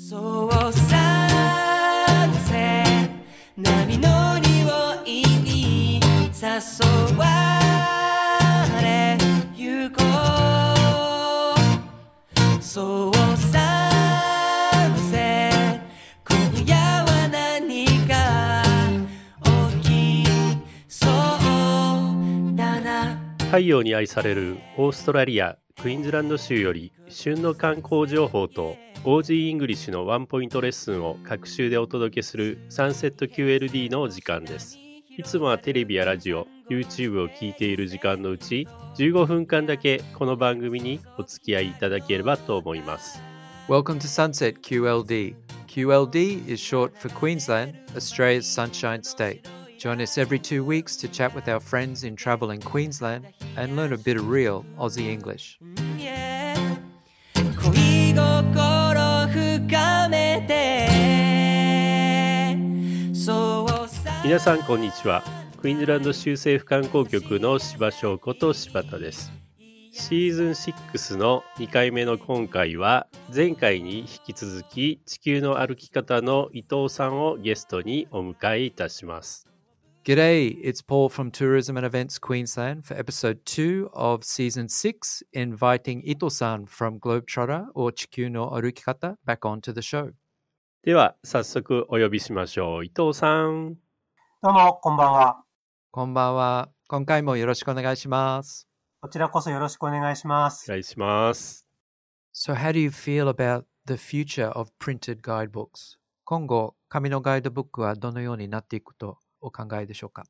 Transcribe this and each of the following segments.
そうさせ波乗りをいい誘われゆこうそうさせ今夜は何か起きそうだな太陽に愛されるオーストラリア。クイーンズランド州より旬の観光情報と OG イングリッシュのワンポイントレッスンを各週でお届けするサンセット QLD の時間です。いつもはテレビやラジオ、YouTube を聞いている時間のうち15分間だけこの番組にお付き合いいただければと思います。Welcome to Sunset QLD. QLD is short for Queensland, Australia's Sunshine State. Join us every two weeks to chat with our friends in travel in Queensland and learn a bit of real Aussie English. Yeah 恋心深めてそうさ皆さんこんにちは。クイーンズランド州政府観光局の柴翔子と柴田です。シーズン6の2回目の今回は前回に引き続き地球の歩き方の伊藤さんをゲストにお迎えいたします。G'day, it's Paul from Tourism and Events Queensland for episode two of season six, inviting Ito-san from Globetrotter or Chikyu no Arukikata back onto the show. では早速お呼びしましょう。伊藤さん。どうも、こんばんは。こんばんは。今回もよろしくお願いします。こちらこそよろしくお願いしますお。願いします。So, how do you feel about the future of printed guidebooks? 今後、紙のガイドブックはどのようになっていくとお考えでしょうか？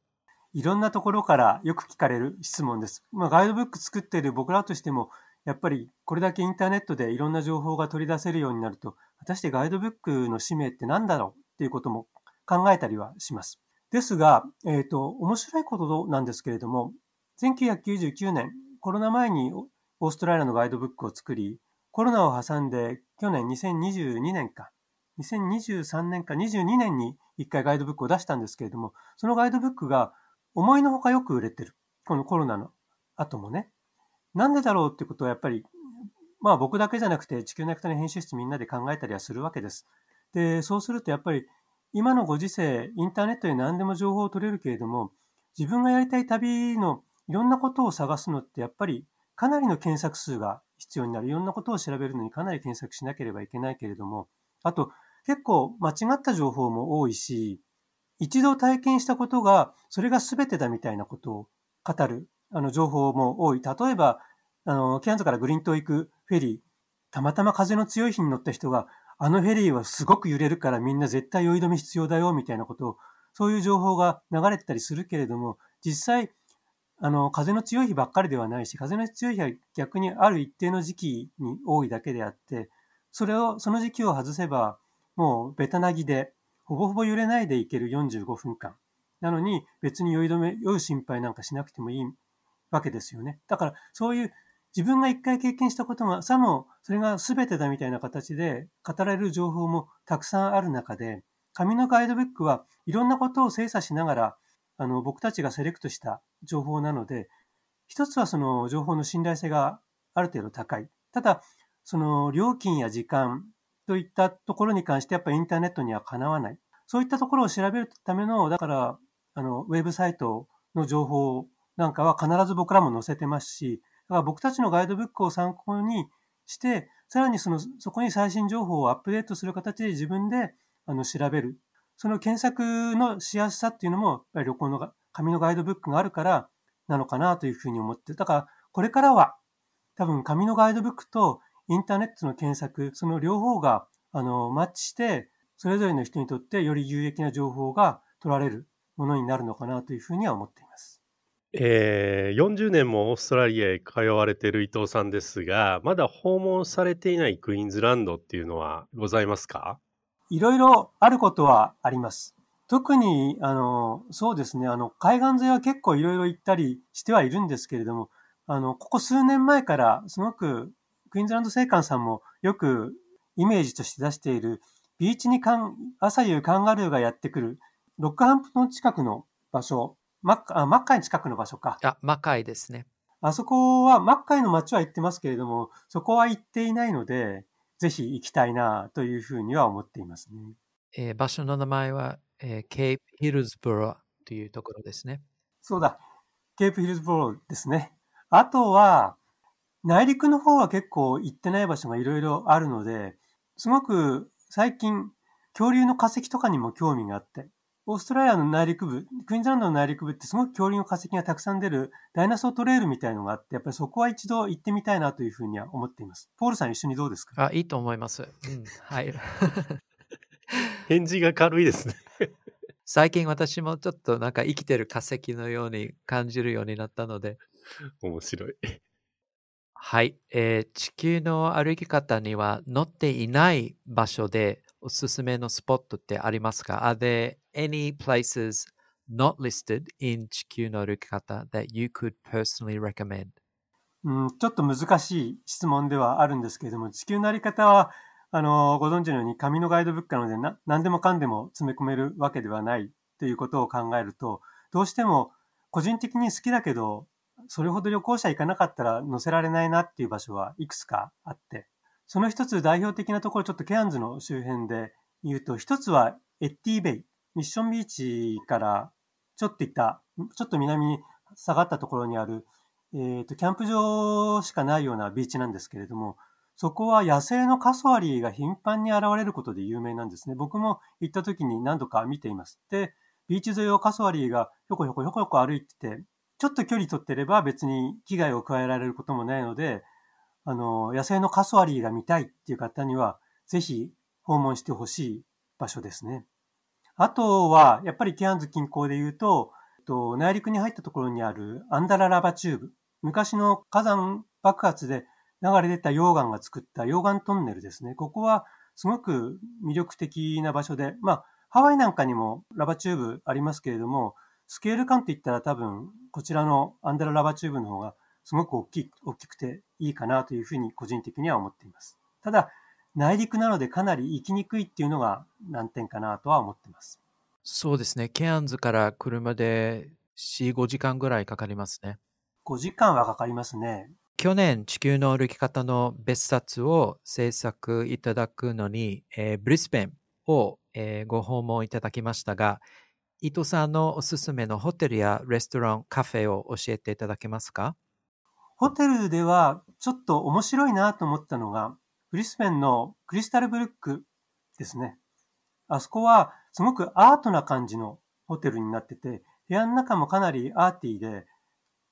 いろんなところからよく聞かれる質問です。まあ、ガイドブック作っている僕らとしても、やっぱりこれだけインターネットでいろんな情報が取り出せるようになると、果たしてガイドブックの使命って何だろうっていうことも考えたりはします。ですが、えっ、と、面白いことなんですけれども、1999年、コロナ前にオーストラリアのガイドブックを作り、コロナを挟んで去年2022年か、2023年か22年に一回ガイドブックを出したんですけれども、そのガイドブックが思いのほかよく売れてる。このコロナの後もね。なんでだろうってことはやっぱり、まあ僕だけじゃなくて地球の役の編集室みんなで考えたりはするわけです。で、そうするとやっぱり今のご時世、インターネットで何でも情報を取れるけれども、自分がやりたい旅のいろんなことを探すのってやっぱりかなりの検索数が必要になる。いろんなことを調べるのにかなり検索しなければいけないけれども、あと結構間違った情報も多いし、一度体験したことが、それが全てだみたいなことを語る、あの、情報も多い。例えば、あの、ケアンズからグリーン島行くフェリー、たまたま風の強い日に乗った人が、あのフェリーはすごく揺れるからみんな絶対酔い止め必要だよ、みたいなことを、そういう情報が流れてたりするけれども、実際、あの、風の強い日ばっかりではないし、風の強い日は逆にある一定の時期に多いだけであって、それを、その時期を外せば、もうベタなぎで、ほぼほぼ揺れないでいける45分間。なのに別に酔い止め、酔う心配なんかしなくてもいいわけですよね。だからそういう自分が一回経験したことが、さもそれが全てだみたいな形で語られる情報もたくさんある中で、紙のガイドブックはいろんなことを精査しながら、あの、僕たちがセレクトした情報なので、一つはその情報の信頼性がある程度高い。ただ、その料金や時間といったところに関してやっぱりインターネットにはかなわない。そういったところを調べるための、だから、あの、ウェブサイトの情報なんかは必ず僕らも載せてますし、だから僕たちのガイドブックを参考にして、さらにその、そこに最新情報をアップデートする形で自分で、あの、調べる。その検索のしやすさっていうのも、やっぱり旅行の紙のガイドブックがあるからなのかなというふうに思って、だから、これからは、多分紙のガイドブックとインターネットの検索、その両方が、あの、マッチして、それぞれの人にとってより有益な情報が取られるものになるのかなというふうには思っています。えー、40年もオーストラリアへ通われている伊藤さんですが、まだ訪問されていないクイーンズランドっていうのはございますか？いろいろあることはあります。特に、あの、そうですね、あの、海岸沿いは結構いろいろ行ったりしてはいるんですけれども、あの、ここ数年前から、すごく、クイーンズランド青館さんもよくイメージとして出している、ビーチに朝夕カンガルーがやってくる、ロックハンプの近くの場所、マッカ、あマッカイの近くの場所か。あ、魔界ですね。あそこは、マッカイの街は行ってますけれども、そこは行っていないので、ぜひ行きたいなというふうには思っていますね。えー場所の名前は、えーケープ・ヒルズボロというところですね。そうだ。ケープヒルズボローですね。あとは、内陸の方は結構行ってない場所がいろいろあるので、すごく最近、恐竜の化石とかにも興味があって、オーストラリアの内陸部、クイーンズランドの内陸部ってすごく恐竜の化石がたくさん出るダイナソートレールみたいのがあって、やっぱりそこは一度行ってみたいなというふうには思っています。ポールさん一緒にどうですか？あ、いいと思います。うん、はい。返事が軽いですね。最近私もちょっとなんか生きてる化石のように感じるようになったので、面白い。はい、えー地球の歩き方には載っていない場所でおすすめのスポットってありますか ?Are there any places not listed in 地球の歩き方 that you could personally recommend? うん、ちょっと難しい質問ではあるんですけれども、地球のあり方は、あの、ご存知のように紙のガイドブックなのでな、何でもかんでも詰め込めるわけではないということを考えると、どうしても個人的に好きだけど、それほど旅行者行かなかったら載せられないなっていう場所はいくつかあって、その一つ代表的なところ、ちょっとケアンズの周辺で言うと、一つはエッティベイ、ミッションビーチからちょっと行った、ちょっと南に下がったところにあるえっ、と、キャンプ場しかないようなビーチなんですけれども、そこは野生の cassowary が頻繁に現れることで有名なんですね。僕も行った時に何度か見ています。で、ビーチ沿いを cassowary がひょこひょこひょこひょこ歩いてて、ちょっと距離取ってれば別に危害を加えられることもないので、あの、野生の cassowary が見たいっていう方には、ぜひ訪問してほしい場所ですね。あとは、やっぱりケアンズ近郊で言う、と内陸に入ったところにあるアンダラ lava tube。昔の火山爆発で流れ出た溶岩が作った溶岩トンネルですね。ここはすごく魅力的な場所で、まあ、ハワイなんかにも lava tube ありますけれども、スケール感って言ったら多分、こちらのアンダラ lava tube の方がすごく大きい、大きくていいかなというふうに個人的には思っています。ただ、内陸なのでかなり行きにくいっていうのが難点かなとは思っています。そうですね。ケアンズから車で4、5時間ぐらいかかりますね。5時間はかかりますね。去年、地球の歩き方の別冊を制作いただくのに、えーブリスベンを、えーご訪問いただきましたが、伊藤さんのおすすめのホテルやレストラン、カフェを教えていただけますか？ホテルではちょっと面白いなと思ったのが、ブリスベンのクリスタルブルックですね。あそこはすごくアートな感じのホテルになってて、部屋の中もかなりアーティーで、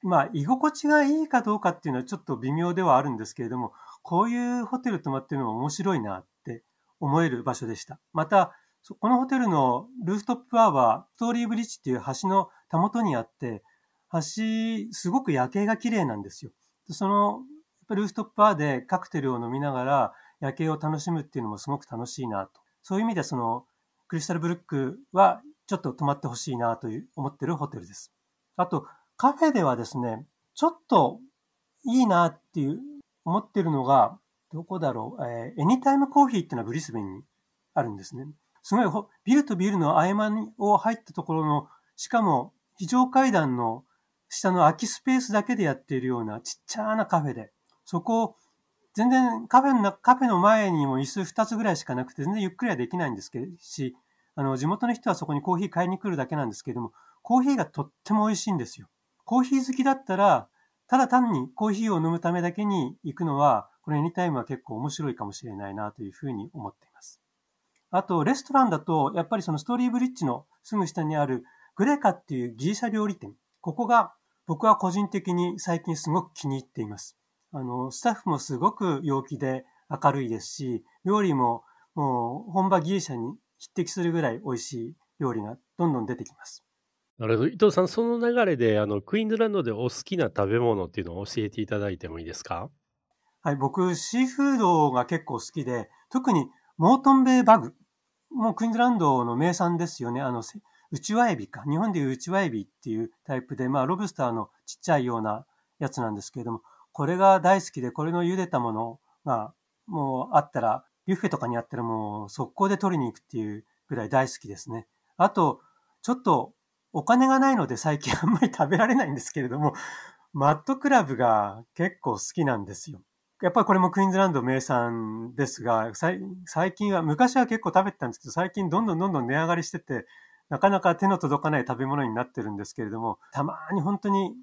まあ、居心地がいいかどうかっていうのはちょっと微妙ではあるんですけれども、こういうホテル泊まってるのも面白いなって思える場所でした。また、このホテルのルーフトップバーは、ストーリーブリッジっていう橋のたもとにあって、橋、すごく夜景が綺麗なんですよ。その、ルーフトップバーでカクテルを飲みながら夜景を楽しむっていうのもすごく楽しいなと。そういう意味でその、クリスタルブルックはちょっと泊まってほしいなという思ってるホテルです。あと、カフェではですね、ちょっといいなっていう思ってるのが、どこだろう、えーエニタイムコーヒーっていうのはブリスベンにあるんですね。すごい、ビルとビルの合間を入ったところの、しかも非常階段の下の空きスペースだけでやっているようなちっちゃなカフェで、そこを、全然カフェの、カフェの前にも椅子2つぐらいしかなくて、全然ゆっくりはできないんですけど、し、あの、地元の人はそこにコーヒー買いに来るだけなんですけれども、コーヒーがとっても美味しいんですよ。コーヒー好きだったら、ただ単にコーヒーを飲むためだけに行くのは、これエニタイムは結構面白いかもしれないなというふうに思っています。あと、レストランだと、やっぱりそのストーリーブリッジのすぐ下にあるグレカっていうギリシャ料理店。ここが僕は個人的に最近すごく気に入っています。あの、スタッフもすごく陽気で明るいですし、料理ももう本場ギリシャに匹敵するぐらい美味しい料理がどんどん出てきます。なるほど。伊藤さん、その流れで、あの、クイーンズランドでお好きな食べ物っていうのを教えていただいてもいいですか？はい、僕、シーフードが結構好きで、特にモートンベイバグ。もうクイーンズランドの名産ですよね。あの、せウチワエビか。日本でいうウチワエビっていうタイプで、まあ、ロブスターのちっちゃいようなやつなんですけれども、これが大好きで、これの茹でたものが、もうあったら、ビュッフェとかにあったらもう速攻で取りに行くっていうぐらい大好きですね。あと、ちょっとお金がないので最近あんまり食べられないんですけれども、マットクラブが結構好きなんですよ。やっぱりこれもクイーンズランド名産ですが、最近は、昔は結構食べてたんですけど、最近どんどんどんどん値上がりしてて、なかなか手の届かない食べ物になってるんですけれども、たまに本当に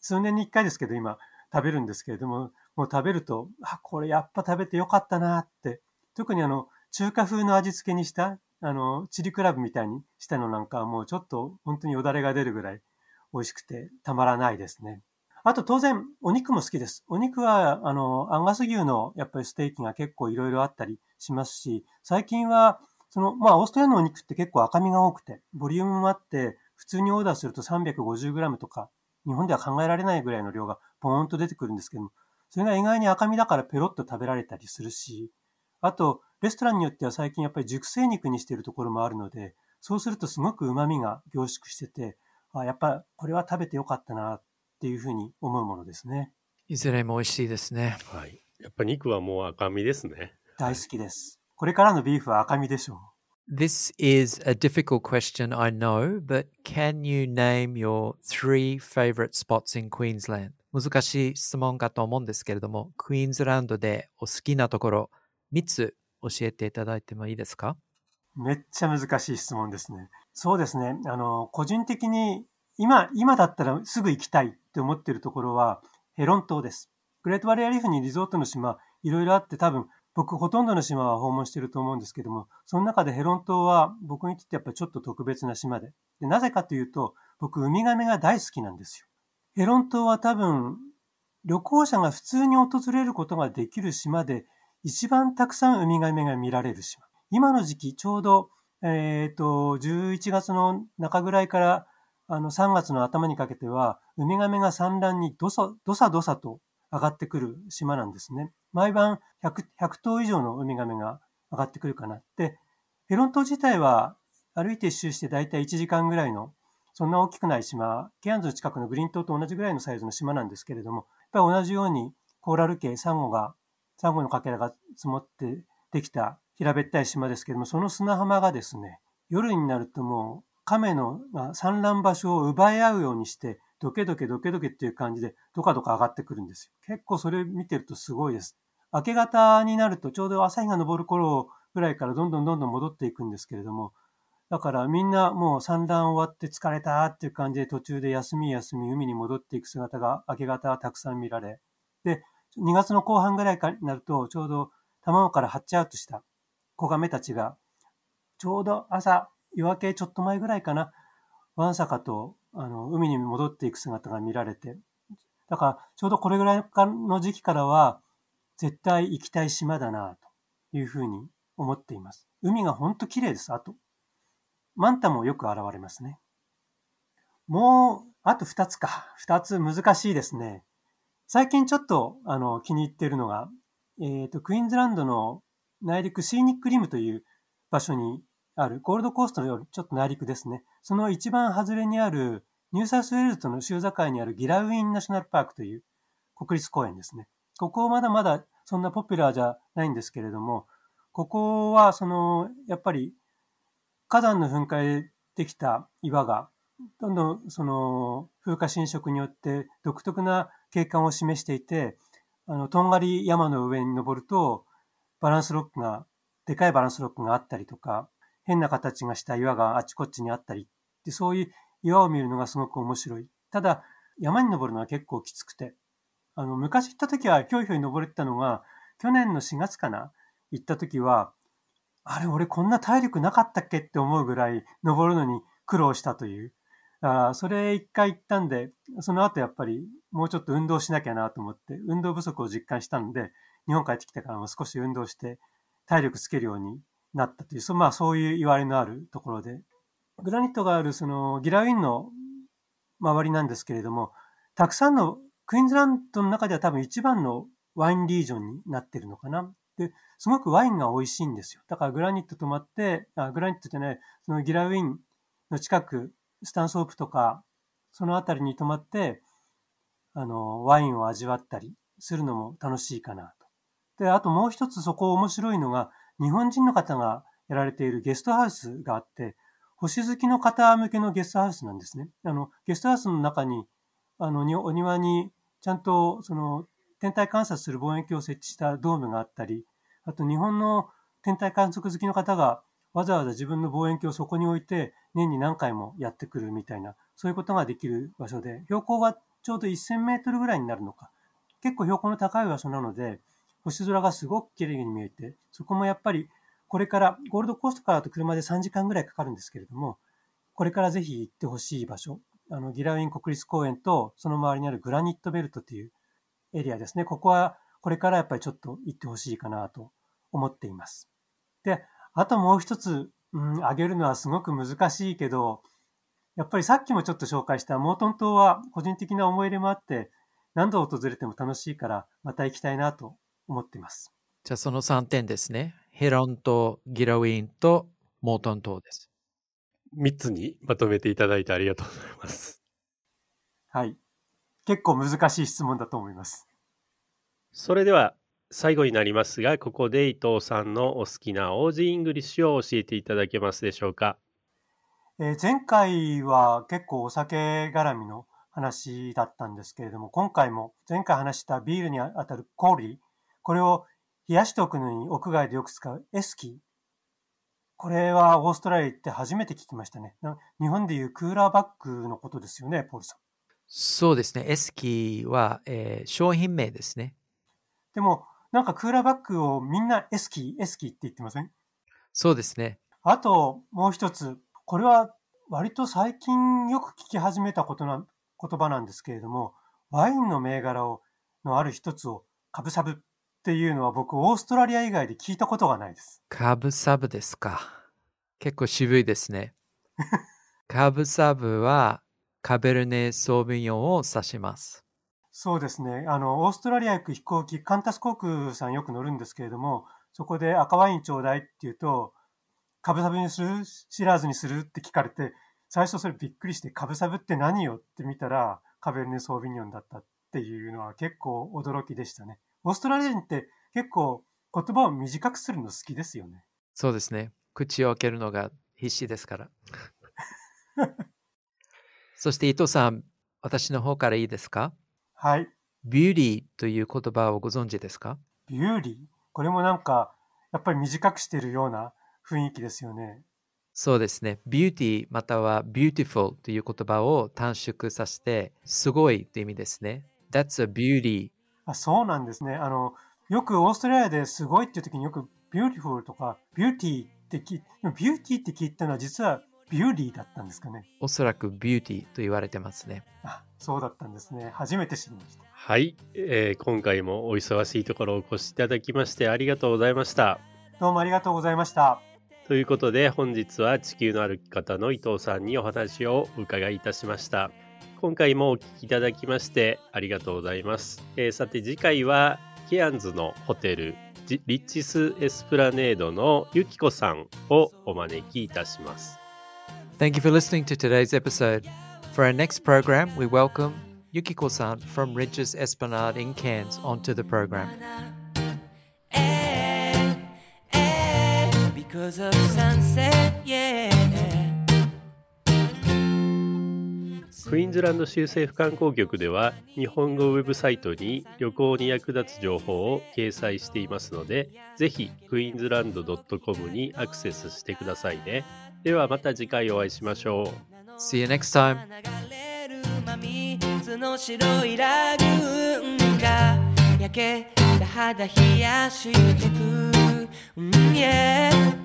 数年に一回ですけど、今食べるんですけれども、もう食べると、あ、これやっぱ食べてよかったなって、特にあの、中華風の味付けにした、あの、チリクラブみたいにしたのなんかはもうちょっと本当によだれが出るぐらい美味しくてたまらないですね。あと当然、お肉も好きです。お肉は、あの、アンガス牛のやっぱりステーキが結構いろいろあったりしますし、最近は、その、まあ、オーストラリアのお肉って結構赤身が多くて、ボリュームもあって、普通にオーダーすると 350g とか、日本では考えられないぐらいの量がポーンと出てくるんですけども、それが意外に赤身だからペロッと食べられたりするし、あと、レストランによっては最近やっぱり熟成肉にしているところもあるので、そうするとすごく旨味が凝縮してて、あやっぱこれは食べてよかったなていうふうに思うものですね。いずれも美味しいですね。はい。やっぱ肉はもう赤身ですね。大好きです。これからのビーフは赤身でしょう。This is a difficult question, I know, but can you name your three favorite spots in Queensland? 難しい質問かと思うんですけれども、クイーンズランドでお好きなところ3つ教えていただいてもいいですか？めっちゃ難しい質問ですね。そうですね。あの、個人的に、今、今だったらすぐ行きたいって思ってるところは、ヘロン島です。グレートバリアリーフにリゾートの島、いろいろあって多分、僕ほとんどの島は訪問してると思うんですけども、その中でヘロン島は僕にとってやっぱちょっと特別な島で。でなぜかというと、僕、ウミガメが大好きなんですよ。ヘロン島は多分、旅行者が普通に訪れることができる島で、一番たくさんウミガメが見られる島。今の時期、ちょうど、えっ、と、11月の中ぐらいから、あの、3月の頭にかけては、ウミガメが産卵にどさ、どさどさと上がってくる島なんですね。毎晩100、100頭以上のウミガメが上がってくるかな。で、ヘロン島自体は歩いて一周してだいたい1時間ぐらいの、そんな大きくない島、ケアンズ近くのグリーン島と同じぐらいのサイズの島なんですけれども、やっぱり同じようにコーラル系、サンゴが、サンゴのかけらが積もってできた平べったい島ですけれども、その砂浜がですね、夜になるともう亀の産卵場所を奪い合うようにして、ドケドケドケドケっていう感じで、どかどか上がってくるんですよ。結構それ見てるとすごいです。明け方になると、ちょうど朝日が昇る頃ぐらいからどんどんどんどん戻っていくんですけれども、だからみんなもう産卵終わって疲れたっていう感じで途中で休み休み海に戻っていく姿が明け方はたくさん見られ、で、2月の後半ぐらいになると、ちょうど卵からハッチアウトした子亀たちが、ちょうど朝、夜明けちょっと前ぐらいかな、わんさかとあの海に戻っていく姿が見られて、だからちょうどこれぐらいの時期からは、絶対行きたい島だなというふうに思っています。海がほんと綺麗です。あと、マンタもよく現れますね。もう、あと2つか。2つ難しいですね。最近ちょっとあの気に入っているのが、えっ、と、クイーンズランドの内陸シーニックリムという場所にある、ゴールドコーストよりちょっと内陸ですね。その一番外れにある、ニューサウスウェールズとの州境にあるギラウィンナショナルパークという国立公園ですね。ここまだまだそんなポピュラーじゃないんですけれども、ここはその、やっぱり火山の噴火でできた岩が、どんどんその風化侵食によって独特な景観を示していて、あの、とんがり山の上に登ると、バランスロックが、でかいバランスロックがあったりとか、変な形がした岩があちこちにあったり、でそういう岩を見るのがすごく面白い。ただ、山に登るのは結構きつくて、あの、昔行った時はひょいひょい登れてたのが、去年の4月かな行った時は、あれ、俺こんな体力なかったっけって思うぐらい登るのに苦労したという。あそれ一回行ったんで、その後やっぱりもうちょっと運動しなきゃなと思って、運動不足を実感したので、日本帰ってきてからも少し運動して体力つけるようになったという、そまあそういう言われのあるところで、グラニットがあるそのギラウィンの周りなんですけれども、たくさんのクイーンズランドの中では多分一番のワインリージョンになってるのかな。で、すごくワインが美味しいんですよ。だからグラニット泊まって、あグラニットじゃない、そのギラウィンの近く、スタンソープとか、そのあたりに泊まって、あの、ワインを味わったりするのも楽しいかなと。で、あともう一つそこ面白いのが、日本人の方がやられているゲストハウスがあって、星好きの方向けのゲストハウスなんですね。あの、ゲストハウスの中に、あの、お庭にちゃんとその天体観察する望遠鏡を設置したドームがあったり、あと日本の天体観測好きの方がわざわざ自分の望遠鏡をそこに置いて年に何回もやってくるみたいな、そういうことができる場所で、標高はちょうど1000メートルぐらいになるのか。結構標高の高い場所なので、星空がすごく綺麗に見えて、そこもやっぱりこれからゴールドコーストからだと車で3時間ぐらいかかるんですけれども、これからぜひ行ってほしい場所。あの、ギラウィン国立公園とその周りにあるグラニットベルトというエリアですね。ここはこれからやっぱりちょっと行ってほしいかなと思っています。で、あともう一つ、うん、挙げるのはすごく難しいけど、やっぱりさっきもちょっと紹介したモートン島は個人的な思い入れもあって、何度訪れても楽しいからまた行きたいなと思っています。じゃあその3点ですね。ヘロン島、ギラウィンとモートン島です。3つにまとめていただいてありがとうございます。はい。結構難しい質問だと思います。それでは最後になりますが、ここで伊藤さんのお好きな Aussie English を教えていただけますでしょうか。えー前回は結構お酒絡みの話だったんですけれども、今回も前回話したビールにあたるコーリー、これを冷やしておくのに屋外でよく使うエスキー。これはオーストラリア行って初めて聞きましたね。な日本でいうクーラーバッグのことですよね、ポールさん。そうですね。エスキーは、えー商品名ですね。でも、なんかクーラーバッグをみんなエスキー、エスキーって言ってません？そうですね。あと、もう一つ。これは割と最近よく聞き始めたことな、言葉なんですけれども、ワインの銘柄を、のある一つをカブサブっていうのは僕、オーストラリア以外で聞いたことがないです。カブサブですか。結構渋いですね。カブサブはカベルネ・ソービニョンを指します。そうですね。あの、オーストラリア行く飛行機、カンタス航空さんよく乗るんですけれども、そこで赤ワインちょうだいって言うと、カブサブにするシラーズにするって聞かれて、最初それびっくりして、カブサブって何よって見たら、カベルネ・ソービニョンだったっていうのは結構驚きでしたね。オーストラリア人って結構言葉を短くするの好きですよね。そうですね。口を開けるのが必死ですから。そして伊藤さん、私の方からいいですか？はい。ビューティーという言葉をご存知ですか？ビューリー？これもなんか、やっぱり短くしてるような雰囲気ですよね。そうですね。ビューティーまたは beautiful という言葉を短縮させて、すごいという意味ですね。That's a beauty. あ、そうなんですね。あの、よくオーストラリアですごいっていう時によく beautiful とか beauty って聞いでも beauty って聞いたのは実は beauty だったんですかね。おそらくビューティーと言われてますね。あ、そうだったんですね。初めて知りました。はい、えー今回もお忙しいところお越しいただきましてありがとうございました。どうもありがとうございました。ということで本日は地球の歩き方の伊藤さんにお話をお伺いいたしました。今回もお聞きいただきましてありがとうございます。えーさて次回はケアンズのホテルジリッチスエスプラネードのゆきこさんをお招きいたします。Thank you for listening to today's episode. For our next program, we welcome Yukiko-san from Ridges Esplanade in Cairns onto the program. Eh, eh, because of sunset, yeah. クイーンズランド州政府観光局では日本語ウェブサイトに旅行に役立つ情報を掲載していますのでぜひクイーンズランド .com にアクセスしてくださいね。ではまた次回お会いしましょう。See you next time. の白いラグーンが焼けた肌冷やしてく、うん yeah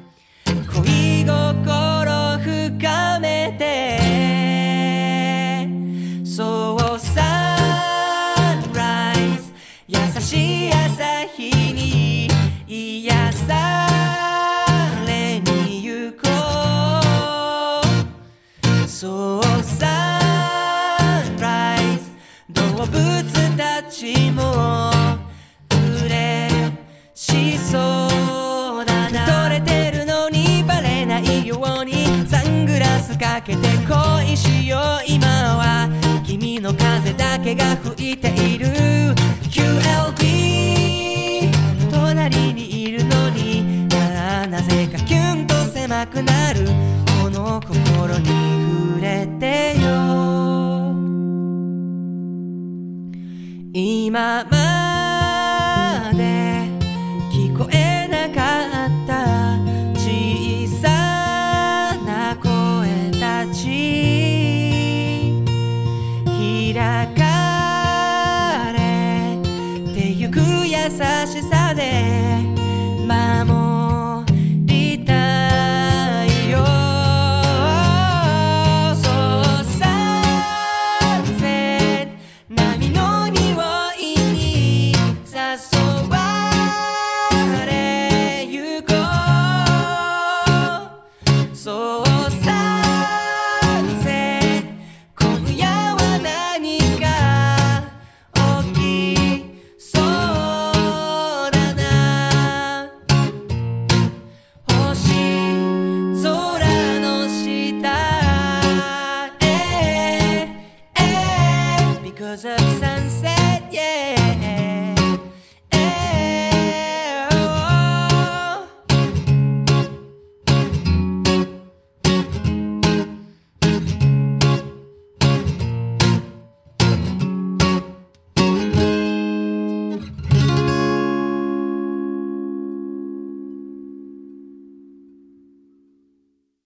れに行こうそうサンライズ動物たちも嬉しそうだな取れてるのにバレないようにサングラスかけて恋しよう今は君の風だけが吹いている QLB くなる。この心に触れてよ。今まで